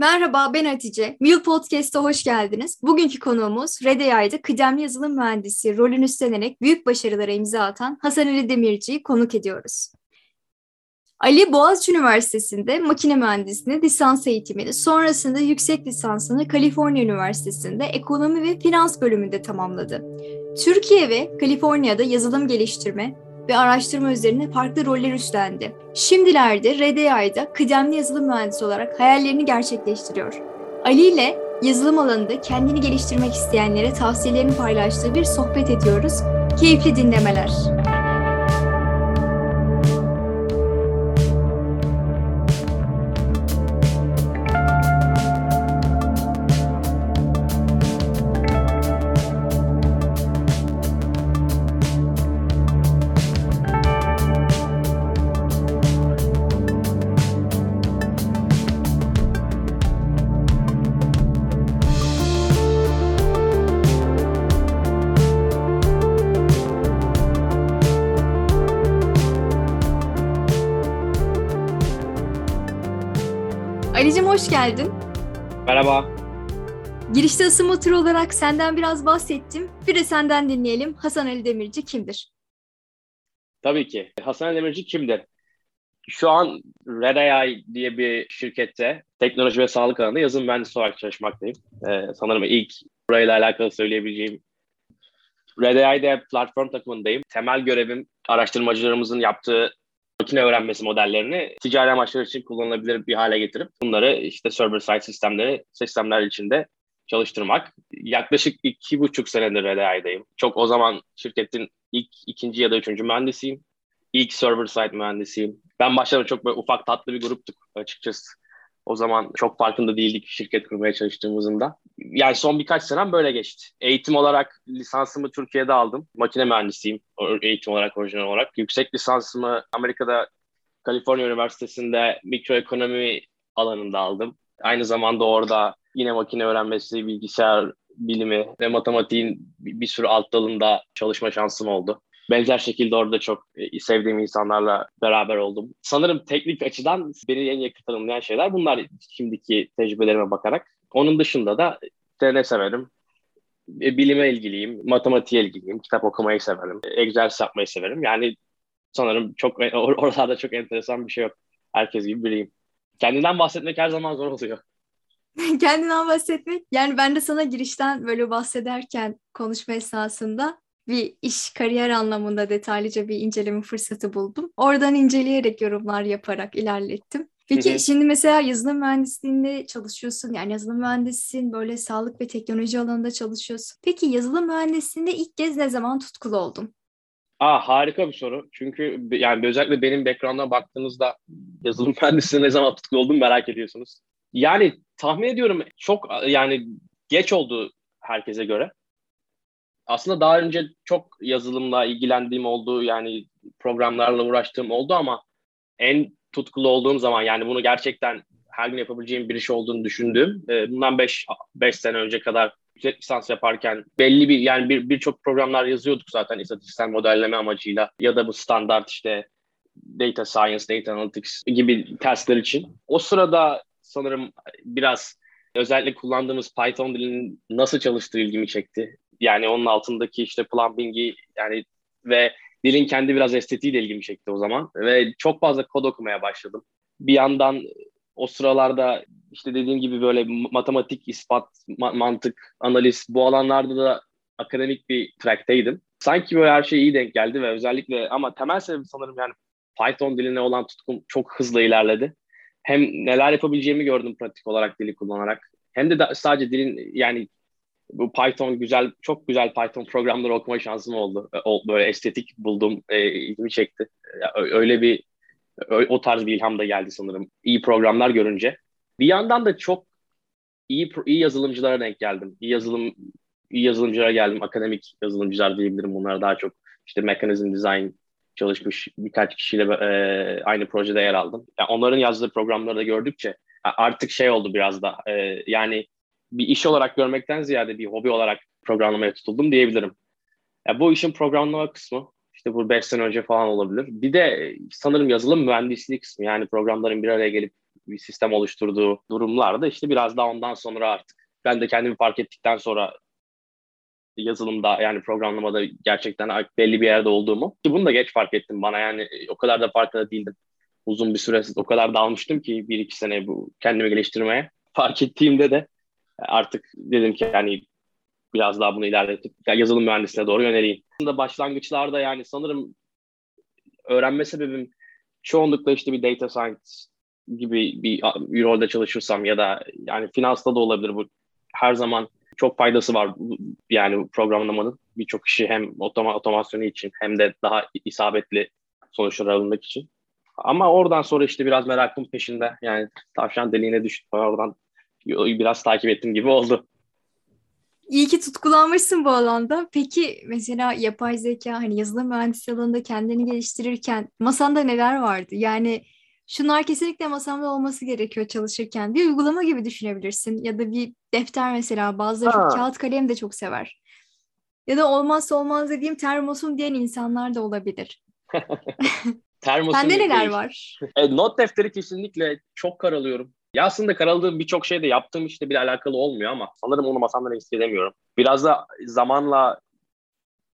Merhaba ben Hatice. Mil Podcast'a hoş geldiniz. Bugünkü konuğumuz Red AI'da kıdemli yazılım mühendisi rolünü üstlenerek büyük başarılara imza atan Hasan Ali Demirci'yi konuk ediyoruz. Ali Boğaziçi Üniversitesi'nde makine mühendisliğinde lisans eğitimini, sonrasında yüksek lisansını Kaliforniya Üniversitesi'nde ekonomi ve finans bölümünde tamamladı. Türkiye ve Kaliforniya'da yazılım geliştirme, ve araştırma üzerine farklı roller üstlendi. Şimdilerde RDI'da kıdemli yazılım mühendisi olarak hayallerini gerçekleştiriyor. Ali ile yazılım alanında kendini geliştirmek isteyenlere tavsiyelerini paylaştığı bir sohbet ediyoruz. Keyifli dinlemeler. Geldin. Merhaba. Girişte ısınma turu olarak senden biraz bahsettim. Bir de senden dinleyelim. Hasan Ali Demirci kimdir? Tabii ki. Hasan Ali Demirci kimdir? Şu an Red AI diye bir şirkette teknoloji ve sağlık alanında yazılım mühendisi olarak çalışmaktayım. Ee, sanırım ilk burayla alakalı söyleyebileceğim Red AI'de platform takımındayım. Temel görevim araştırmacılarımızın yaptığı makine öğrenmesi modellerini ticari amaçlar için kullanılabilir bir hale getirip bunları işte server side sistemleri, sistemler içinde çalıştırmak. Yaklaşık iki buçuk senedir RDI'dayım. Çok o zaman şirketin ilk ikinci ya da üçüncü mühendisiyim. İlk server side mühendisiyim. Ben başlarda çok böyle ufak tatlı bir gruptuk açıkçası. O zaman çok farkında değildik şirket kurmaya çalıştığımızın da. Yani son birkaç senem böyle geçti. Eğitim olarak lisansımı Türkiye'de aldım. Makine mühendisiyim eğitim olarak, orijinal olarak. Yüksek lisansımı Amerika'da Kaliforniya Üniversitesi'nde mikroekonomi alanında aldım. Aynı zamanda orada yine makine öğrenmesi, bilgisayar bilimi ve matematiğin bir sürü alt dalında çalışma şansım oldu. Benzer şekilde orada çok e, sevdiğim insanlarla beraber oldum. Sanırım teknik açıdan beni en yakın tanımlayan şeyler bunlar şimdiki tecrübelerime bakarak. Onun dışında da ne severim? E, bilime ilgiliyim, matematiğe ilgiliyim, kitap okumayı severim, egzersiz yapmayı severim. Yani sanırım çok e, oralarda çok enteresan bir şey yok. Herkes gibi biriyim. Kendinden bahsetmek her zaman zor oluyor. Kendinden bahsetmek. Yani ben de sana girişten böyle bahsederken konuşma esnasında bir iş kariyer anlamında detaylıca bir inceleme fırsatı buldum. Oradan inceleyerek yorumlar yaparak ilerlettim. Peki hı hı. şimdi mesela yazılım mühendisliğinde çalışıyorsun. Yani yazılım mühendisisin, böyle sağlık ve teknoloji alanında çalışıyorsun. Peki yazılım mühendisliğinde ilk kez ne zaman tutkulu oldun? Aa harika bir soru. Çünkü yani özellikle benim background'a baktığınızda yazılım mühendisliğine ne zaman tutkulu oldum merak ediyorsunuz. Yani tahmin ediyorum çok yani geç oldu herkese göre aslında daha önce çok yazılımla ilgilendiğim oldu yani programlarla uğraştığım oldu ama en tutkulu olduğum zaman yani bunu gerçekten her gün yapabileceğim bir iş olduğunu düşündüğüm e, bundan 5 5 sene önce kadar yüksek lisans yaparken belli bir yani bir birçok programlar yazıyorduk zaten istatistiksel modelleme amacıyla ya da bu standart işte data science, data analytics gibi testler için. O sırada sanırım biraz özellikle kullandığımız Python dilinin nasıl çalıştığı ilgimi çekti yani onun altındaki işte plumbing'i yani ve dilin kendi biraz estetiğiyle ilgimi çekti o zaman ve çok fazla kod okumaya başladım. Bir yandan o sıralarda işte dediğim gibi böyle matematik, ispat, ma- mantık, analiz bu alanlarda da akademik bir trakteydim. Sanki böyle her şey iyi denk geldi ve özellikle ama temel sebebi sanırım yani Python diline olan tutkum çok hızlı ilerledi. Hem neler yapabileceğimi gördüm pratik olarak dili kullanarak. Hem de da sadece dilin yani bu Python güzel, çok güzel Python programları okuma şansım oldu. E, böyle estetik buldum, e, ilgimi çekti. Öyle bir, o tarz bir ilham da geldi sanırım. İyi programlar görünce. Bir yandan da çok iyi iyi yazılımcılara denk geldim. İyi yazılım iyi yazılımcılara geldim. Akademik yazılımcılar diyebilirim. Bunlar daha çok işte mechanism design çalışmış birkaç kişiyle e, aynı projede yer aldım. Yani onların yazdığı programları da gördükçe artık şey oldu biraz da e, yani bir iş olarak görmekten ziyade bir hobi olarak programlamaya tutuldum diyebilirim. Ya bu işin programlama kısmı işte bu 5 sene önce falan olabilir. Bir de sanırım yazılım mühendisliği kısmı yani programların bir araya gelip bir sistem oluşturduğu durumlarda işte biraz daha ondan sonra artık ben de kendimi fark ettikten sonra yazılımda yani programlamada gerçekten belli bir yerde olduğumu ki bunu da geç fark ettim bana yani o kadar da farkında değildim. Uzun bir süre o kadar dalmıştım ki bir iki sene bu kendimi geliştirmeye. Fark ettiğimde de artık dedim ki yani biraz daha bunu ilerletip yazılım mühendisliğine doğru yöneleyim. Aslında başlangıçlarda yani sanırım öğrenme sebebim çoğunlukla işte bir data science gibi bir, bir rolde çalışırsam ya da yani finansta da olabilir bu. Her zaman çok faydası var yani programlamanın birçok işi hem otoma, otomasyonu için hem de daha isabetli sonuçlar alınmak için. Ama oradan sonra işte biraz merakım peşinde yani tavşan deliğine düştüm oradan biraz takip ettim gibi oldu. İyi ki tutkulanmışsın bu alanda. Peki mesela yapay zeka hani yazılım mühendisliği alanında kendini geliştirirken masanda neler vardı? Yani şunlar kesinlikle masamda olması gerekiyor çalışırken. Bir uygulama gibi düşünebilirsin ya da bir defter mesela. Bazıları çok kağıt kalem de çok sever. Ya da olmazsa olmaz dediğim termosum diyen insanlar da olabilir. Termosum Sende neler var? E, not defteri kesinlikle çok karalıyorum. Ya aslında karaladığım birçok şey de yaptığım işte bile alakalı olmuyor ama sanırım onu masamdan hissedemiyorum. Biraz da zamanla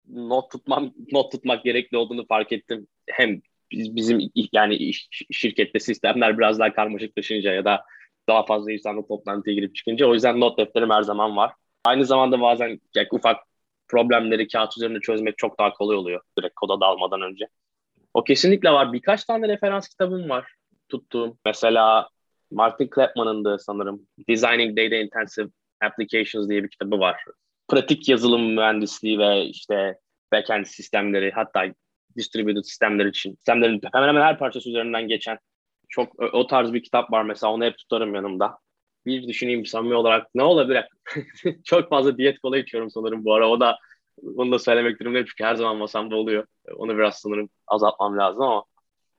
not tutmam not tutmak gerekli olduğunu fark ettim. Hem bizim yani şirkette sistemler biraz daha karmaşıklaşınca ya da daha fazla insanla toplantıya girip çıkınca o yüzden not defterim her zaman var. Aynı zamanda bazen yani ufak problemleri kağıt üzerinde çözmek çok daha kolay oluyor direkt koda dalmadan önce. O kesinlikle var. Birkaç tane referans kitabım var tuttuğum. Mesela Martin Kleppmann'ın da sanırım Designing Data Intensive Applications diye bir kitabı var. Pratik yazılım mühendisliği ve işte backend sistemleri hatta distributed sistemler için sistemlerin hemen hemen her parçası üzerinden geçen çok o tarz bir kitap var mesela onu hep tutarım yanımda. Bir düşüneyim samimi olarak ne olabilir? çok fazla diyet kola içiyorum sanırım bu ara. O da onu da söylemek durumundayım çünkü her zaman masamda oluyor. Onu biraz sanırım azaltmam lazım ama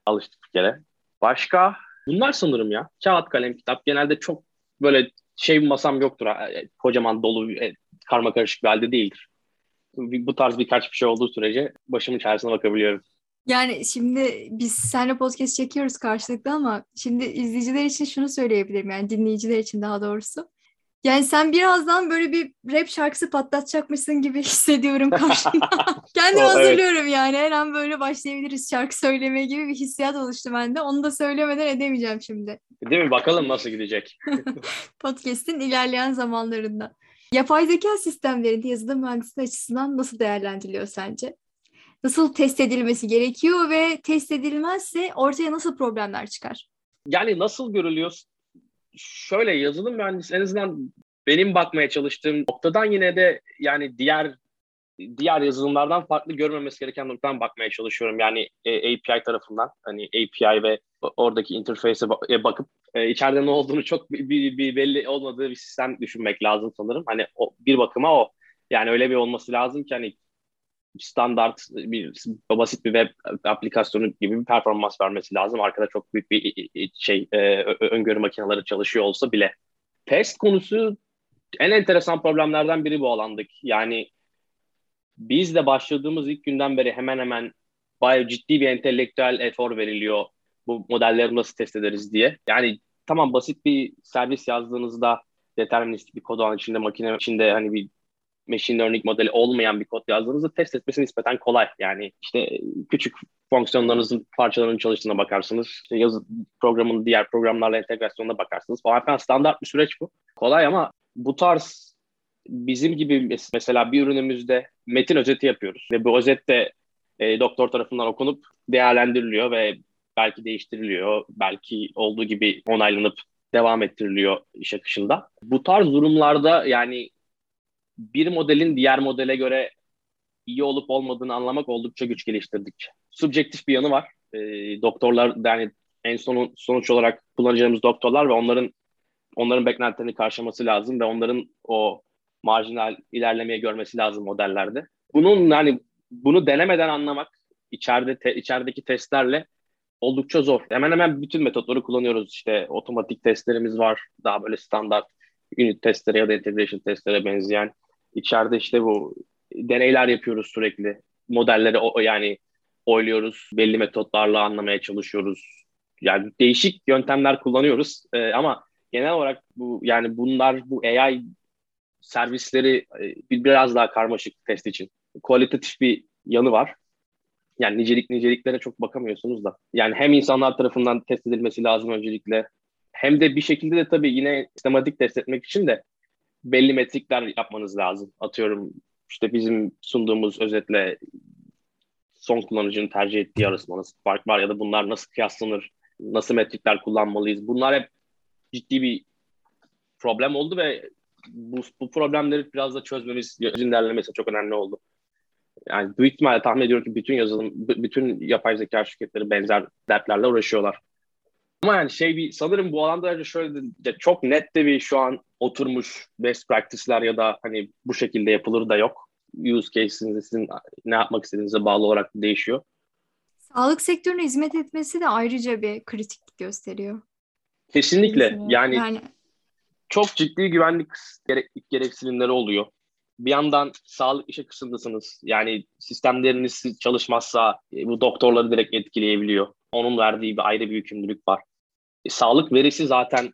alıştık bir kere. Başka Bunlar sanırım ya. Kağıt, kalem, kitap. Genelde çok böyle şey masam yoktur. E, kocaman dolu, e, karma karışık bir halde değildir. Bu tarz birkaç bir şey olduğu sürece başımın çaresine bakabiliyorum. Yani şimdi biz seninle podcast çekiyoruz karşılıklı ama şimdi izleyiciler için şunu söyleyebilirim yani dinleyiciler için daha doğrusu. Yani sen birazdan böyle bir rap şarkısı patlatacakmışsın gibi hissediyorum karşında. Kendimi hazırlıyorum evet. yani. Her an böyle başlayabiliriz şarkı söylemeye gibi bir hissiyat oluştu bende. Onu da söylemeden edemeyeceğim şimdi. Değil mi? Bakalım nasıl gidecek. Podcast'in ilerleyen zamanlarında. Yapay zeka sistemlerinde yazılım mühendisliği açısından nasıl değerlendiriliyor sence? Nasıl test edilmesi gerekiyor ve test edilmezse ortaya nasıl problemler çıkar? Yani nasıl görülüyor? Şöyle yazılım mühendisi en azından benim bakmaya çalıştığım noktadan yine de yani diğer diğer yazılımlardan farklı görmemesi gereken noktadan bakmaya çalışıyorum. Yani e, API tarafından hani API ve oradaki interface'e bakıp e, içeride ne olduğunu çok bir, bir belli olmadığı bir sistem düşünmek lazım sanırım. Hani o, bir bakıma o. Yani öyle bir olması lazım ki hani standart bir basit bir web aplikasyonu gibi bir performans vermesi lazım. Arkada çok büyük bir şey e, öngörü makineleri çalışıyor olsa bile. Test konusu en enteresan problemlerden biri bu alandık. Yani biz de başladığımız ilk günden beri hemen hemen bayağı ciddi bir entelektüel efor veriliyor bu modelleri nasıl test ederiz diye. Yani tamam basit bir servis yazdığınızda deterministik bir kod içinde makine içinde hani bir machine learning modeli olmayan bir kod yazdığınızda test etmesi nispeten kolay. Yani işte küçük fonksiyonlarınızın parçalarının çalıştığına bakarsınız. İşte yazı programın diğer programlarla entegrasyonuna bakarsınız falan filan standart bir süreç bu. Kolay ama bu tarz bizim gibi mesela bir ürünümüzde metin özeti yapıyoruz ve bu özet de e, doktor tarafından okunup değerlendiriliyor ve belki değiştiriliyor, belki olduğu gibi onaylanıp devam ettiriliyor iş akışında. Bu tarz durumlarda yani bir modelin diğer modele göre iyi olup olmadığını anlamak oldukça güç geliştirdik. Subjektif bir yanı var. E, doktorlar yani en sonu sonuç olarak kullanacağımız doktorlar ve onların onların beklentilerini karşılaması lazım ve onların o marjinal ilerlemeye görmesi lazım modellerde. Bunun yani bunu denemeden anlamak içeride te, içerideki testlerle oldukça zor. Hemen hemen bütün metotları kullanıyoruz. İşte otomatik testlerimiz var. Daha böyle standart unit testlere ya da integration testlere benzeyen İçeride işte bu deneyler yapıyoruz sürekli. Modelleri o, yani oyluyoruz. Belli metotlarla anlamaya çalışıyoruz. yani değişik yöntemler kullanıyoruz e, ama genel olarak bu yani bunlar bu AI servisleri e, biraz daha karmaşık test için. Kualitatif bir yanı var. Yani nicelik niceliklere çok bakamıyorsunuz da. Yani hem insanlar tarafından test edilmesi lazım öncelikle. Hem de bir şekilde de tabii yine sistematik test etmek için de belli metrikler yapmanız lazım. Atıyorum işte bizim sunduğumuz özetle son kullanıcının tercih ettiği arasında fark var ya da bunlar nasıl kıyaslanır, nasıl metrikler kullanmalıyız. Bunlar hep ciddi bir problem oldu ve bu, bu problemleri biraz da çözmemiz, yazılım derlemesi çok önemli oldu. Yani büyük ihtimalle tahmin ediyorum ki bütün yazılım, bütün yapay zeka şirketleri benzer dertlerle uğraşıyorlar. Ama yani şey bir sanırım bu alanda şöyle de, çok net de bir şu an oturmuş best practice'ler ya da hani bu şekilde yapılır da yok. Use case'iniz sizin ne yapmak istediğinize bağlı olarak değişiyor. Sağlık sektörüne hizmet etmesi de ayrıca bir kritiklik gösteriyor. Kesinlikle. Yani, yani çok ciddi güvenlik gereklilik gereksinimleri oluyor. Bir yandan sağlık işe kısımdasınız. Yani sistemleriniz çalışmazsa e, bu doktorları direkt etkileyebiliyor. Onun verdiği bir ayrı bir yükümlülük var. E, sağlık verisi zaten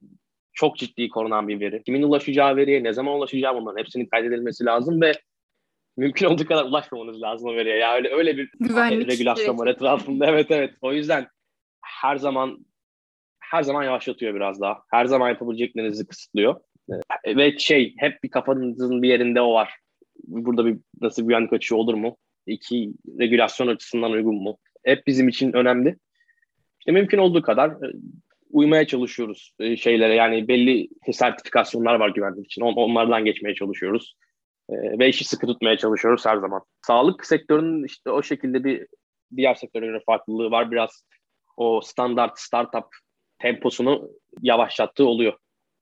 çok ciddi korunan bir veri. Kimin ulaşacağı veriye, ne zaman ulaşacağı bunların hepsinin kaydedilmesi lazım ve mümkün olduğu kadar ulaşmamanız lazım o veriye. Ya öyle öyle bir Güvenlik regülasyon var etrafında. Evet evet. O yüzden her zaman her zaman yavaşlatıyor biraz daha. Her zaman yapabileceklerinizi kısıtlıyor. Ve şey hep bir kafanızın bir yerinde o var. Burada bir nasıl bir güvenlik açığı olur mu? İki regülasyon açısından uygun mu? Hep bizim için önemli. İşte mümkün olduğu kadar e, uymaya çalışıyoruz e, şeylere. Yani belli sertifikasyonlar var güvenlik için. Onlardan geçmeye çalışıyoruz. E, ve işi sıkı tutmaya çalışıyoruz her zaman. Sağlık sektörünün işte o şekilde bir diğer sektörlere farklılığı var. Biraz o standart startup temposunu yavaşlattığı oluyor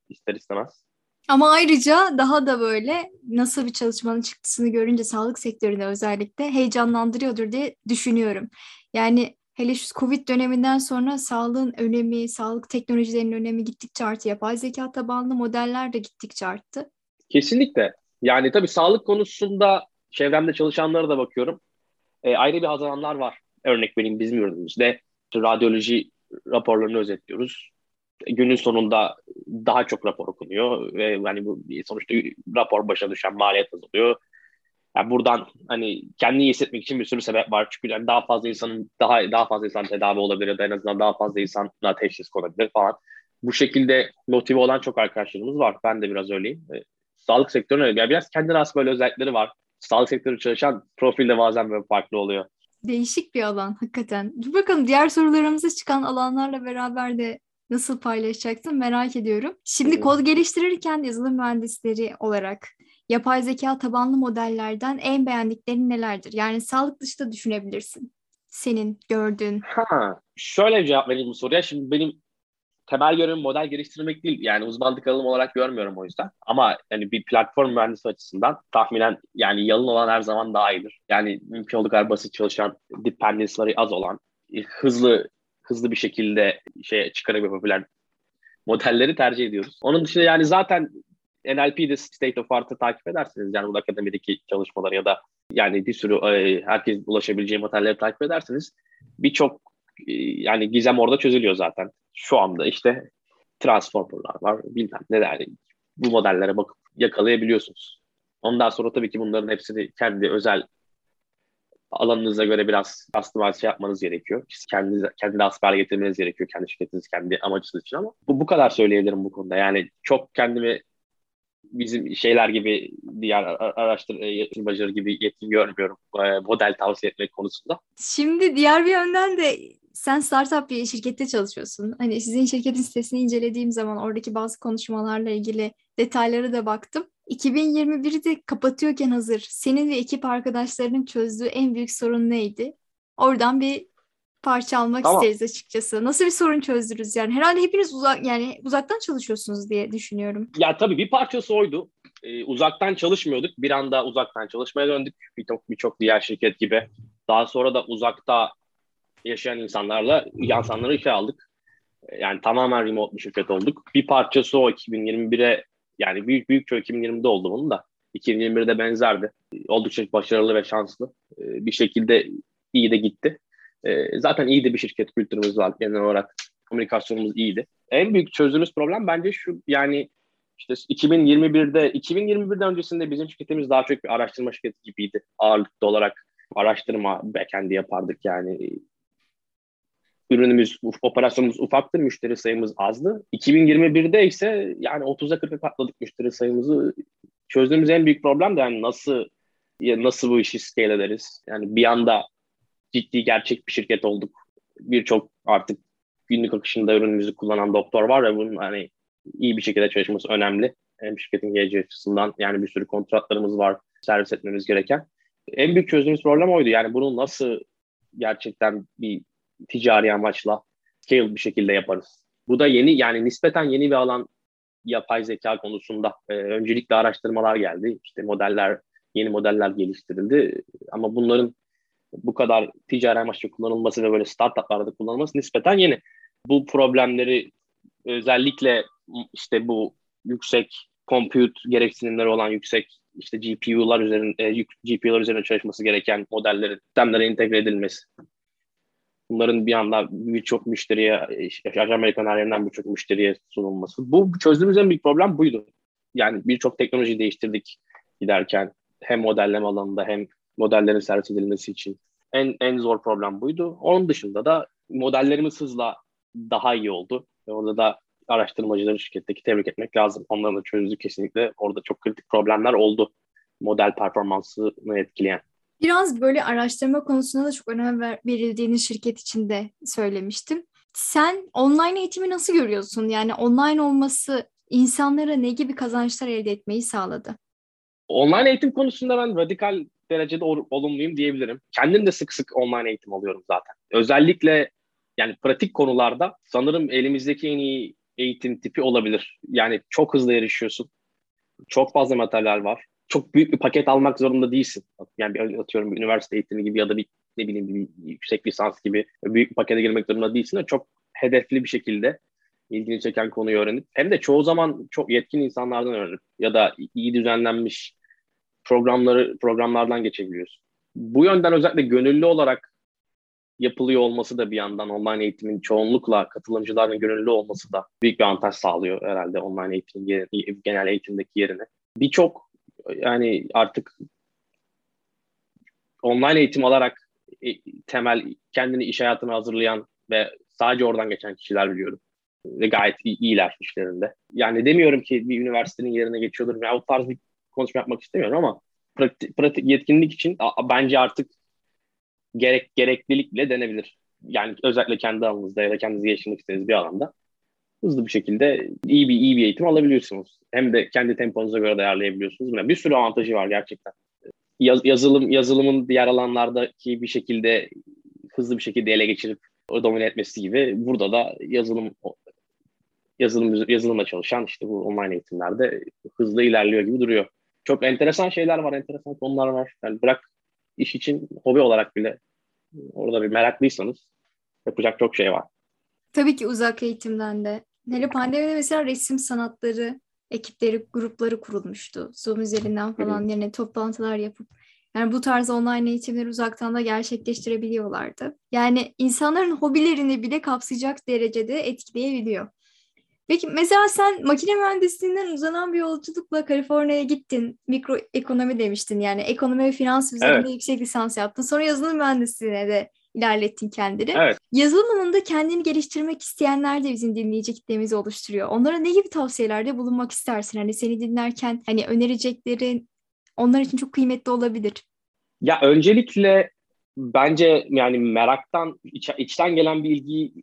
ister istemez. Ama ayrıca daha da böyle nasıl bir çalışmanın çıktısını görünce sağlık sektöründe özellikle heyecanlandırıyordur diye düşünüyorum. Yani hele şu Covid döneminden sonra sağlığın önemi, sağlık teknolojilerinin önemi gittikçe arttı. Yapay zeka tabanlı modeller de gittikçe arttı. Kesinlikle. Yani tabii sağlık konusunda çevremde çalışanlara da bakıyorum. E, ayrı bir hazırlananlar var. Örnek vereyim bizim ürünümüzde radyoloji raporlarını özetliyoruz. Günün sonunda daha çok rapor okunuyor ve yani bu sonuçta rapor başa düşen maliyet azalıyor. Yani buradan hani kendini iyi hissetmek için bir sürü sebep var. Çünkü yani daha fazla insanın daha daha fazla insan tedavi olabilir ya da en azından daha fazla insana teşhis konabilir falan. Bu şekilde motive olan çok arkadaşlarımız var. Ben de biraz öyleyim. E, sağlık sektörünün öyle. Yani biraz kendine has böyle özellikleri var. Sağlık sektörü çalışan profil de bazen böyle farklı oluyor. Değişik bir alan hakikaten. Dur bakalım diğer sorularımıza çıkan alanlarla beraber de nasıl paylaşacaksın merak ediyorum. Şimdi kod geliştirirken yazılım mühendisleri olarak yapay zeka tabanlı modellerden en beğendiklerin nelerdir? Yani sağlık dışında düşünebilirsin. Senin gördüğün. Ha, şöyle cevap vereyim bu soruya. Şimdi benim temel görevim model geliştirmek değil. Yani uzmanlık alanım olarak görmüyorum o yüzden. Ama yani bir platform mühendisi açısından tahminen yani yalın olan her zaman daha iyidir. Yani mümkün olduğu kadar basit çalışan, dependency'ları az olan, hızlı hızlı bir şekilde şey çıkarım yapabilen modelleri tercih ediyoruz. Onun dışında yani zaten NLP'de State of Art'ı takip ederseniz yani bu akademideki çalışmaları ya da yani bir sürü e, herkes ulaşabileceği modelleri takip ederseniz birçok e, yani gizem orada çözülüyor zaten. Şu anda işte transformerlar var bilmem ne yani bu modellere bakıp yakalayabiliyorsunuz. Ondan sonra tabii ki bunların hepsini kendi özel alanınıza göre biraz customize yapmanız gerekiyor. Kendiniz, kendine asper getirmeniz gerekiyor. Kendi şirketiniz, kendi amacınız için ama bu, bu kadar söyleyebilirim bu konuda. Yani çok kendimi bizim şeyler gibi diğer araştırmacılar gibi yetkin görmüyorum e, model tavsiye etmek konusunda. Şimdi diğer bir yönden de sen startup bir şirkette çalışıyorsun. Hani sizin şirketin sitesini incelediğim zaman oradaki bazı konuşmalarla ilgili detaylara da baktım. 2021'i de kapatıyorken hazır senin ve ekip arkadaşlarının çözdüğü en büyük sorun neydi? Oradan bir parça almak tamam. isteriz açıkçası. Nasıl bir sorun çözdünüz yani? Herhalde hepiniz uzak yani uzaktan çalışıyorsunuz diye düşünüyorum. Ya tabii bir parçası oydu. Ee, uzaktan çalışmıyorduk. Bir anda uzaktan çalışmaya döndük. Birçok birçok diğer şirket gibi. Daha sonra da uzakta yaşayan insanlarla insanları işe aldık. Ee, yani tamamen remote bir şirket olduk. Bir parçası o 2021'e yani büyük büyük çoğu 2020'de oldu bunun da. 2021'de benzerdi. Oldukça başarılı ve şanslı. Ee, bir şekilde iyi de gitti. Ee, zaten iyi bir şirket kültürümüz var genel olarak. komünikasyonumuz iyiydi. En büyük çözdüğümüz problem bence şu yani işte 2021'de 2021'den öncesinde bizim şirketimiz daha çok bir araştırma şirketi gibiydi. Ağırlıklı olarak araştırma backend'i yapardık yani. Ürünümüz, operasyonumuz ufaktı, müşteri sayımız azdı. 2021'de ise yani 30'a 40'a katladık müşteri sayımızı. Çözdüğümüz en büyük problem de yani nasıl nasıl bu işi scale ederiz? Yani bir anda ciddi gerçek bir şirket olduk. Birçok artık günlük akışında ürünümüzü kullanan doktor var ve bunun hani iyi bir şekilde çalışması önemli. Hem şirketin geleceği açısından yani bir sürü kontratlarımız var servis etmemiz gereken. En büyük çözdüğümüz problem oydu. Yani bunu nasıl gerçekten bir ticari amaçla scale bir şekilde yaparız. Bu da yeni yani nispeten yeni bir alan yapay zeka konusunda. Ee, öncelikle araştırmalar geldi. İşte modeller, yeni modeller geliştirildi. Ama bunların bu kadar ticari amaçlı kullanılması ve böyle startuplarda kullanılması nispeten yeni. Bu problemleri özellikle işte bu yüksek compute gereksinimleri olan yüksek işte GPU'lar üzerinde GPU'lar üzerine çalışması gereken modellerin sistemlere entegre edilmesi. Bunların bir anda birçok müşteriye, Amerikan her birçok müşteriye sunulması. Bu çözdüğümüz en büyük problem buydu. Yani birçok teknoloji değiştirdik giderken hem modelleme alanında hem modellerin servis edilmesi için. En, en zor problem buydu. Onun dışında da modellerimiz hızla daha iyi oldu. Ve orada da araştırmacıları şirketteki tebrik etmek lazım. Onların da çözdü kesinlikle. Orada çok kritik problemler oldu. Model performansını etkileyen. Biraz böyle araştırma konusunda da çok önem ver, verildiğini şirket içinde söylemiştim. Sen online eğitimi nasıl görüyorsun? Yani online olması insanlara ne gibi kazançlar elde etmeyi sağladı? Online eğitim konusunda ben radikal derecede olumluyum diyebilirim. Kendim de sık sık online eğitim alıyorum zaten. Özellikle yani pratik konularda sanırım elimizdeki en iyi eğitim tipi olabilir. Yani çok hızlı erişiyorsun. Çok fazla materyal var. Çok büyük bir paket almak zorunda değilsin. Yani bir, atıyorum bir üniversite eğitimi gibi ya da bir ne bileyim bir yüksek lisans gibi büyük bir pakete girmek zorunda değilsin. Çok hedefli bir şekilde ilgini çeken konuyu öğrenip hem de çoğu zaman çok yetkin insanlardan öğrenip ya da iyi düzenlenmiş programları programlardan geçebiliyorsun. Bu yönden özellikle gönüllü olarak yapılıyor olması da bir yandan online eğitimin çoğunlukla katılımcıların gönüllü olması da büyük bir avantaj sağlıyor herhalde online eğitim genel eğitimdeki yerine. Birçok yani artık online eğitim alarak e, temel kendini iş hayatına hazırlayan ve sadece oradan geçen kişiler biliyorum. Ve gayet iyiler işlerinde. Yani demiyorum ki bir üniversitenin yerine geçiyordur. Ya o tarz bir konuşma yapmak istemiyorum ama pratik, pratik yetkinlik için bence artık gerek gereklilik bile denebilir. Yani özellikle kendi alanınızda ya da kendinizi geliştirmek istediğiniz bir alanda hızlı bir şekilde iyi bir iyi bir eğitim alabiliyorsunuz. Hem de kendi temponuza göre de ayarlayabiliyorsunuz. Yani bir sürü avantajı var gerçekten. Yaz, yazılım yazılımın diğer alanlardaki bir şekilde hızlı bir şekilde ele geçirip o domine etmesi gibi burada da yazılım yazılım yazılımla çalışan işte bu online eğitimlerde hızlı ilerliyor gibi duruyor. Çok enteresan şeyler var, enteresan konular var. Yani bırak iş için hobi olarak bile orada bir meraklıysanız yapacak çok şey var. Tabii ki uzak eğitimden de. Hele pandemide mesela resim sanatları ekipleri, grupları kurulmuştu. Zoom üzerinden falan yani toplantılar yapıp yani bu tarz online eğitimleri uzaktan da gerçekleştirebiliyorlardı. Yani insanların hobilerini bile kapsayacak derecede etkileyebiliyor. Peki mesela sen makine mühendisliğinden uzanan bir yolculukla Kaliforniya'ya gittin. Mikro ekonomi demiştin yani ekonomi ve finans üzerinde evet. yüksek lisans yaptın. Sonra yazılım mühendisliğine de ilerlettin kendini. Evet. Yazılım alanında kendini geliştirmek isteyenler de bizim dinleyici kitlemizi oluşturuyor. Onlara ne gibi tavsiyelerde bulunmak istersin? Hani seni dinlerken hani önereceklerin onlar için çok kıymetli olabilir. Ya öncelikle bence yani meraktan iç, içten gelen bir ilgi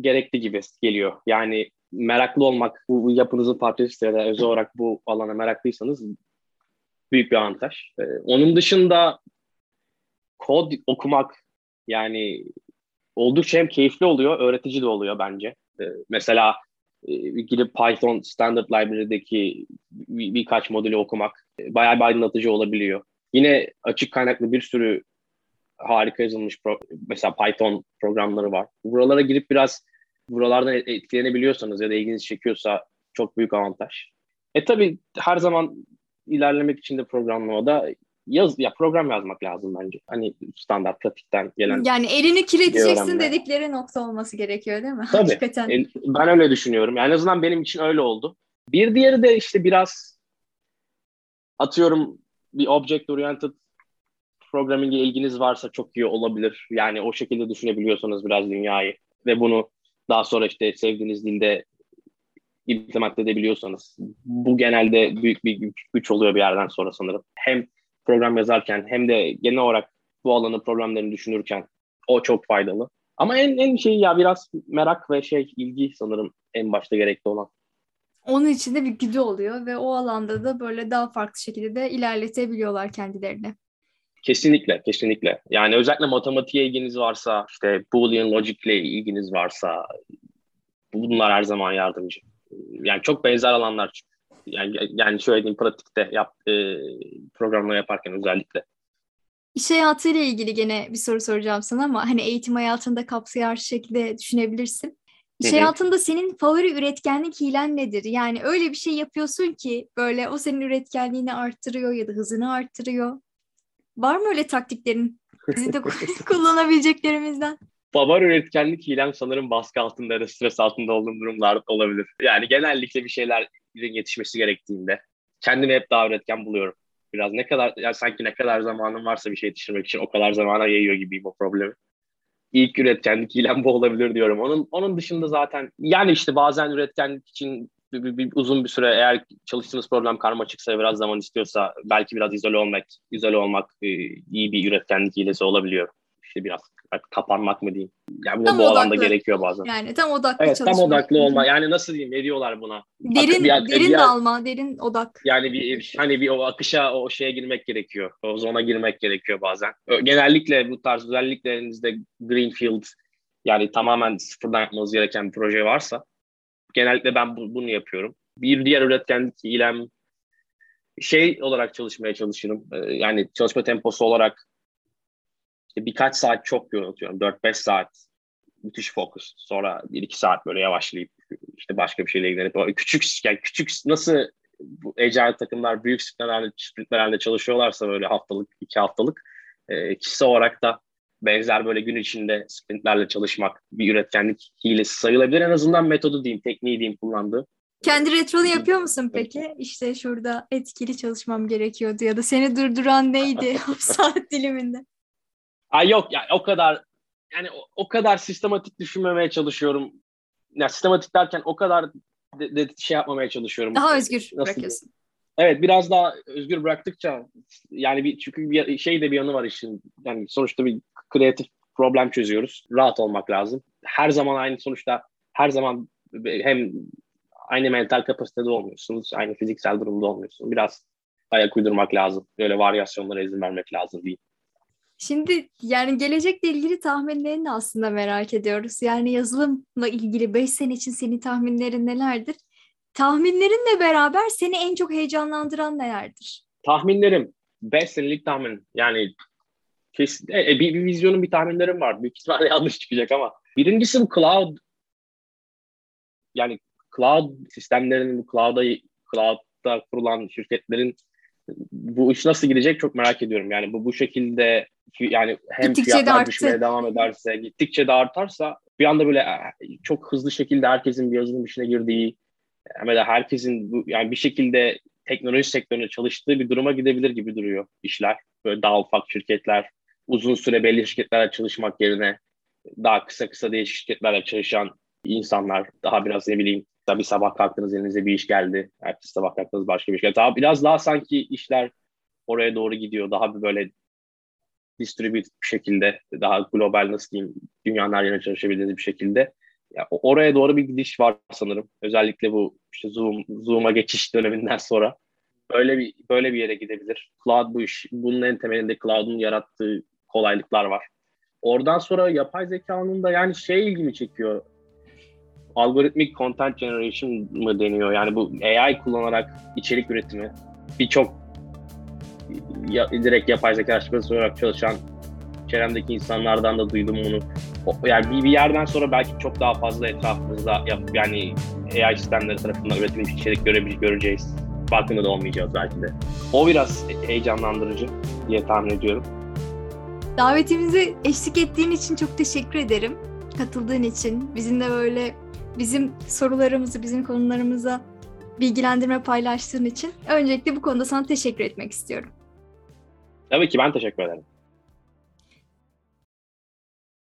gerekli gibi geliyor. Yani meraklı olmak, bu, yapınızın parçası ya da özel olarak bu alana meraklıysanız büyük bir avantaj. Ee, onun dışında kod okumak yani oldukça hem keyifli oluyor, öğretici de oluyor bence. Ee, mesela e, gidip Python Standard Library'deki bir, birkaç modülü okumak e, bayağı bir aydınlatıcı olabiliyor. Yine açık kaynaklı bir sürü harika yazılmış pro, mesela Python programları var. Buralara girip biraz buralardan etkilenebiliyorsanız ya da ilginizi çekiyorsa çok büyük avantaj. E tabi her zaman ilerlemek için de programlamada yaz ya program yazmak lazım bence. Hani standart pratikten gelen. Yani elini kirleteceksin dedikleri nokta olması gerekiyor değil mi? Tabii. Hakikaten. Ben öyle düşünüyorum. Yani en azından benim için öyle oldu. Bir diğeri de işte biraz atıyorum bir object oriented programming'e ilginiz varsa çok iyi olabilir. Yani o şekilde düşünebiliyorsanız biraz dünyayı ve bunu daha sonra işte sevdiğiniz dilde implement edebiliyorsanız bu genelde büyük bir güç oluyor bir yerden sonra sanırım. Hem program yazarken hem de genel olarak bu alanı problemlerini düşünürken o çok faydalı. Ama en en şey ya biraz merak ve şey ilgi sanırım en başta gerekli olan. Onun içinde bir güdü oluyor ve o alanda da böyle daha farklı şekilde de ilerletebiliyorlar kendilerini. Kesinlikle, kesinlikle. Yani özellikle matematiğe ilginiz varsa, işte Boolean Logic ile ilginiz varsa bunlar her zaman yardımcı. Yani çok benzer alanlar yani, yani şöyle diyeyim pratikte yap, e, programlama yaparken özellikle. İş hayatıyla ilgili gene bir soru soracağım sana ama hani eğitim hayatında kapsayar şekilde düşünebilirsin. İş hayatında senin favori üretkenlik hilen nedir? Yani öyle bir şey yapıyorsun ki böyle o senin üretkenliğini arttırıyor ya da hızını arttırıyor. Var mı öyle taktiklerin? Bizi de kullanabileceklerimizden. Favori üretkenlik hilem sanırım baskı altında ya da stres altında olduğum durumlar olabilir. Yani genellikle bir şeylerin yetişmesi gerektiğinde kendimi hep daha üretken buluyorum. Biraz ne kadar, yani sanki ne kadar zamanım varsa bir şey yetiştirmek için o kadar zamana yayıyor gibiyim o problemi. İlk üretkenlik hilem bu olabilir diyorum. Onun onun dışında zaten yani işte bazen üretkenlik için bir, bir, bir, uzun bir süre eğer çalıştığınız problem karmaşıksa biraz zaman istiyorsa belki biraz izole olmak, izole olmak e, iyi bir üretkenlik hilesi olabiliyor. İşte biraz kapanmak mı diyeyim. Yani bu, bu alanda gerekiyor bazen. Yani tam odaklı evet, çalışmak. Tam odaklı olma. Yani nasıl diyeyim ne diyorlar buna? Derin, bir, derin bir, dalma, derin odak. Yani bir hani bir o akışa o şeye girmek gerekiyor. O zona girmek gerekiyor bazen. Genellikle bu tarz özellikle elinizde greenfield yani tamamen sıfırdan yapmanız gereken bir proje varsa genellikle ben bu, bunu yapıyorum. Bir diğer üretkenlik ilem şey olarak çalışmaya çalışırım. Ee, yani çalışma temposu olarak işte birkaç saat çok yoğun atıyorum. 4-5 saat müthiş fokus. Sonra 1-2 saat böyle yavaşlayıp işte başka bir şeyle ilgilenip küçük yani küçük nasıl bu agile takımlar büyük sprintlerle, sprintlerle çalışıyorlarsa böyle haftalık, iki haftalık e, kişisel olarak da benzer böyle gün içinde sprintlerle çalışmak bir üretkenlik hilesi sayılabilir. En azından metodu diyeyim, tekniği diyeyim kullandığı. Kendi retronu yapıyor musun peki? İşte şurada etkili çalışmam gerekiyordu ya da seni durduran neydi o saat diliminde? Ay yok yani o kadar yani o, o kadar sistematik düşünmemeye çalışıyorum. Ya sistematik derken o kadar de, de şey yapmamaya çalışıyorum. Daha özgür Nasıl bırakıyorsun. Diyeyim? Evet biraz daha özgür bıraktıkça yani bir çünkü bir şey de bir yanı var işin. Yani sonuçta bir kreatif problem çözüyoruz. Rahat olmak lazım. Her zaman aynı sonuçta her zaman hem aynı mental kapasitede olmuyorsunuz. Aynı fiziksel durumda olmuyorsunuz. Biraz ayak uydurmak lazım. Böyle varyasyonlara izin vermek lazım değil. Şimdi yani gelecekle ilgili tahminlerini aslında merak ediyoruz. Yani yazılımla ilgili 5 sene için senin tahminlerin nelerdir? Tahminlerinle beraber seni en çok heyecanlandıran nelerdir? Tahminlerim 5 senelik tahmin. Yani kesin e, e, bir, bir vizyonun bir tahminlerim var. Büyük ihtimalle yanlış çıkacak ama. Birincisi bu cloud yani cloud sistemlerinin bu cloud'a cloud'da kurulan şirketlerin bu iş nasıl gidecek çok merak ediyorum. Yani bu bu şekilde yani hem gittikçe fiyatlar de düşmeye devam ederse, gittikçe de artarsa bir anda böyle e, çok hızlı şekilde herkesin bir yazılım işine girdiği ama da herkesin bu, yani bir şekilde teknoloji sektöründe çalıştığı bir duruma gidebilir gibi duruyor işler. Böyle daha ufak şirketler, uzun süre belli şirketlerle çalışmak yerine daha kısa kısa değişik şirketlerle çalışan insanlar daha biraz ne bileyim tabii sabah kalktınız elinize bir iş geldi. Ertesi sabah kalktınız başka bir iş geldi. Daha, biraz daha sanki işler oraya doğru gidiyor. Daha bir böyle distributed bir şekilde daha global nasıl diyeyim dünyanın her yerine çalışabildiğiniz bir şekilde ya, oraya doğru bir gidiş var sanırım. Özellikle bu işte Zoom Zoom'a geçiş döneminden sonra böyle bir böyle bir yere gidebilir. Cloud bu iş. Bunun en temelinde cloud'un yarattığı kolaylıklar var. Oradan sonra yapay zekanın da yani şey ilgimi çekiyor. Algoritmik content generation mı deniyor? Yani bu AI kullanarak içerik üretimi. Birçok ya, direkt yapay zeka araştırması olarak çalışan çevremdeki insanlardan da duydum bunu. O, yani bir, bir yerden sonra belki çok daha fazla etrafımızda yap, yani AI sistemleri tarafından üretilmiş içerik göre, göreceğiz. farkında da olmayacağız belki de. O biraz heyecanlandırıcı diye tahmin ediyorum. Davetimize eşlik ettiğin için çok teşekkür ederim. Katıldığın için, bizimle böyle bizim sorularımızı, bizim konularımıza bilgilendirme paylaştığın için öncelikle bu konuda sana teşekkür etmek istiyorum. Tabii ki ben teşekkür ederim.